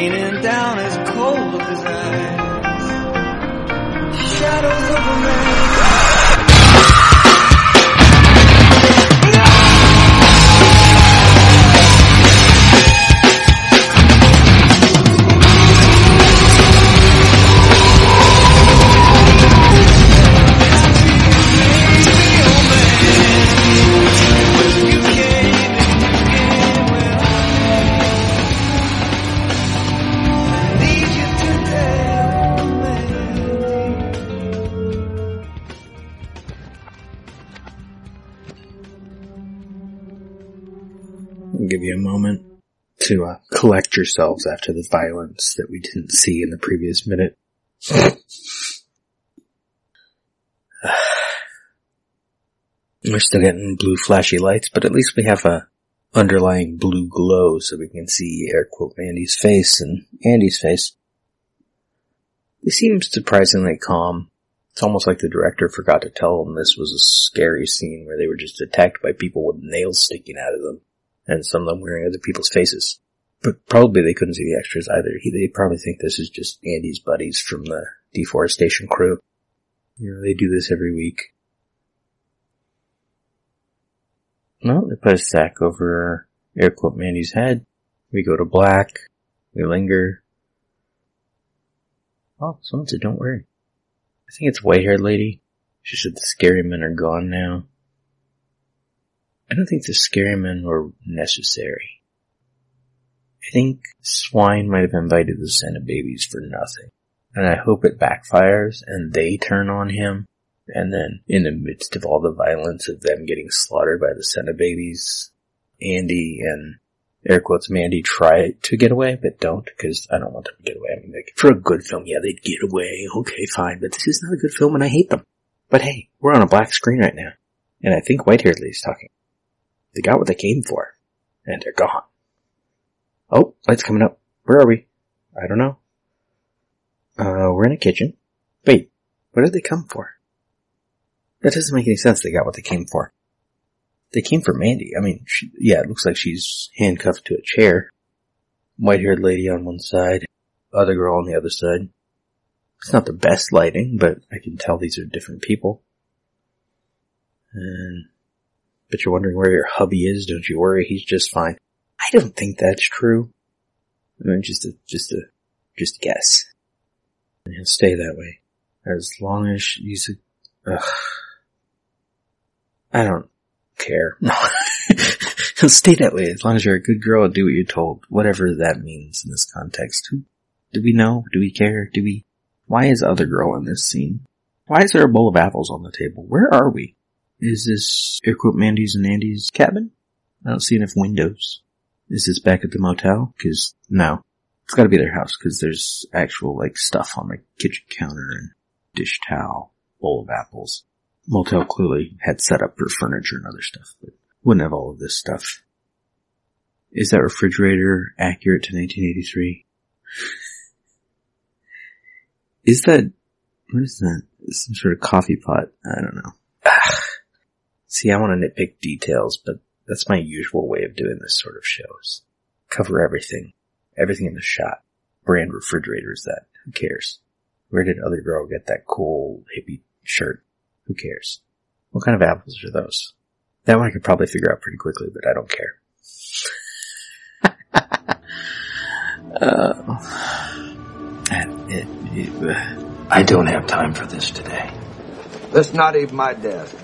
raining down as cold as ice. Give you a moment to uh, collect yourselves after the violence that we didn't see in the previous minute. We're still getting blue flashy lights, but at least we have a underlying blue glow so we can see air quote Andy's face and Andy's face. They seem surprisingly calm. It's almost like the director forgot to tell them this was a scary scene where they were just attacked by people with nails sticking out of them, and some of them wearing other people's faces. But probably they couldn't see the extras either. He, they probably think this is just Andy's buddies from the deforestation crew. You know, they do this every week. Well, they put a sack over air quote Mandy's head. We go to black. We linger. Oh, someone said don't worry. I think it's white haired lady. She said the scary men are gone now. I don't think the scary men were necessary. I think Swine might have invited the cenobabies for nothing. And I hope it backfires and they turn on him and then in the midst of all the violence of them getting slaughtered by the cenobabies, Andy and air quotes Mandy try to get away, but don't because I don't want them to get away. I mean, like, for a good film, yeah, they'd get away. Okay, fine, but this is not a good film and I hate them. But hey, we're on a black screen right now. And I think White Haired Lady's talking. They got what they came for. And they're gone. Oh, lights coming up. Where are we? I don't know. Uh, we're in a kitchen. Wait, what did they come for? That doesn't make any sense. They got what they came for. They came for Mandy. I mean, she, yeah, it looks like she's handcuffed to a chair. White haired lady on one side, other girl on the other side. It's not the best lighting, but I can tell these are different people. And, but you're wondering where your hubby is, don't you worry, he's just fine. I don't think that's true. I mean, just a, just a, just a guess. And he'll stay that way. As long as he's a, ugh. I don't care. No. Stay that way as long as you're a good girl and do what you're told, whatever that means in this context. Who, do we know? Do we care? Do we? Why is other girl in this scene? Why is there a bowl of apples on the table? Where are we? Is this air quote Mandy's and Andy's cabin? I don't see enough windows. Is this back at the motel? Cause no. It's gotta be their house cause there's actual like stuff on the kitchen counter and dish towel, bowl of apples. Motel clearly had set up for furniture and other stuff, but wouldn't have all of this stuff. Is that refrigerator accurate to 1983? Is that, what is that? Some sort of coffee pot? I don't know. See, I want to nitpick details, but that's my usual way of doing this sort of shows. Cover everything. Everything in the shot. Brand refrigerator is that? Who cares? Where did other girl get that cool hippie shirt? Who cares? What kind of apples are those? That one I could probably figure out pretty quickly, but I don't care. uh, it, it, I don't have time for this today. That's not even my desk.